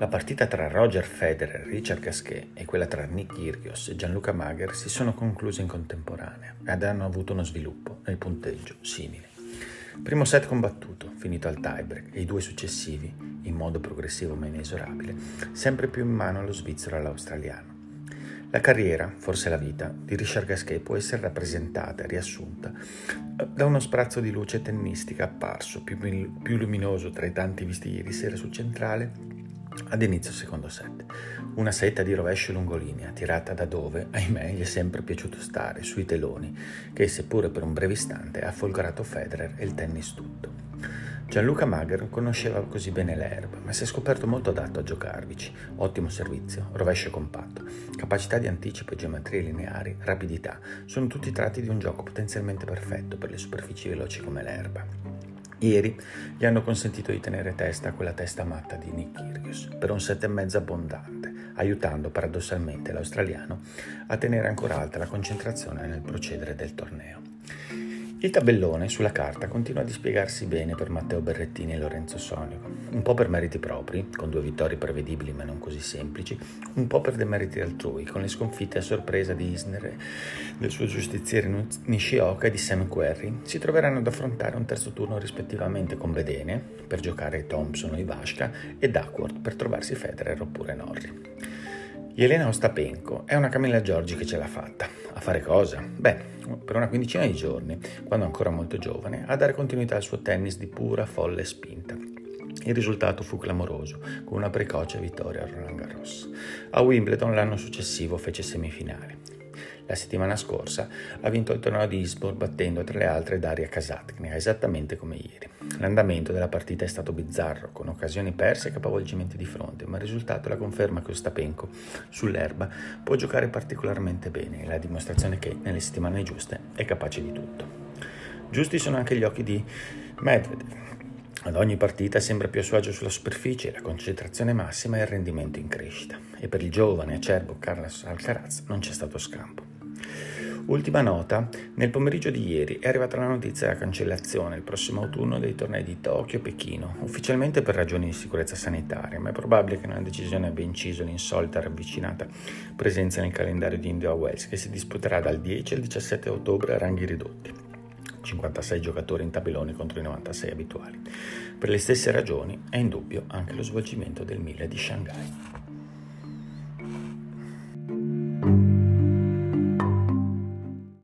La partita tra Roger Federer Richard Gasquet e quella tra Nick Kyrgios e Gianluca Mager si sono concluse in contemporanea ed hanno avuto uno sviluppo nel punteggio simile. Primo set combattuto, finito al tiebreak, e i due successivi, in modo progressivo ma inesorabile, sempre più in mano allo svizzero e all'australiano. La carriera, forse la vita, di Richard Gasquet può essere rappresentata e riassunta da uno sprazzo di luce tennistica apparso più, più luminoso tra i tanti visti ieri sera sul centrale ad inizio secondo set. Una setta di rovescio lungolinea, tirata da dove, ahimè, gli è sempre piaciuto stare, sui teloni, che seppure per un breve istante ha folgorato Federer e il tennis tutto. Gianluca Mager conosceva così bene l'erba, ma si è scoperto molto adatto a giocarvici. Ottimo servizio, rovescio compatto, capacità di anticipo e geometrie lineari, rapidità, sono tutti tratti di un gioco potenzialmente perfetto per le superfici veloci come l'erba. Ieri gli hanno consentito di tenere testa a quella testa matta di Nick Kyrgios per un set e mezzo abbondante, aiutando paradossalmente l'australiano a tenere ancora alta la concentrazione nel procedere del torneo. Il tabellone sulla carta continua a dispiegarsi bene per Matteo Berrettini e Lorenzo Sonico, un po' per meriti propri, con due vittorie prevedibili ma non così semplici, un po' per demeriti altrui, con le sconfitte a sorpresa di Isner, del suo giustiziere Nishioka e di Sam Querry, si troveranno ad affrontare un terzo turno rispettivamente con Bedene, per giocare Thompson o Ivashka, e Duckworth per trovarsi Federer oppure Norri. Elena Ostapenko è una Camilla Giorgi che ce l'ha fatta. A fare cosa? Beh, per una quindicina di giorni, quando ancora molto giovane, a dare continuità al suo tennis di pura folle spinta. Il risultato fu clamoroso, con una precoce vittoria a Roland Garros. A Wimbledon l'anno successivo fece semifinali. La settimana scorsa ha vinto il torneo di Eastbourne battendo tra le altre Daria Kasatkina, esattamente come ieri. L'andamento della partita è stato bizzarro, con occasioni perse e capovolgimenti di fronte, ma il risultato è la conferma che Ostapenko sull'erba può giocare particolarmente bene e la dimostrazione che nelle settimane giuste è capace di tutto. Giusti sono anche gli occhi di Medvedev. Ad ogni partita sembra più a suo agio sulla superficie, la concentrazione massima e il rendimento in crescita. E per il giovane acerbo Carlos Alcaraz non c'è stato scampo. Ultima nota, nel pomeriggio di ieri è arrivata la notizia della cancellazione il prossimo autunno dei tornei di Tokyo e Pechino, ufficialmente per ragioni di sicurezza sanitaria, ma è probabile che una decisione abbia inciso l'insolita ravvicinata presenza nel calendario di India Wells che si disputerà dal 10 al 17 ottobre a ranghi ridotti. 56 giocatori in tabellone contro i 96 abituali. Per le stesse ragioni è in dubbio anche lo svolgimento del 1000 di Shanghai.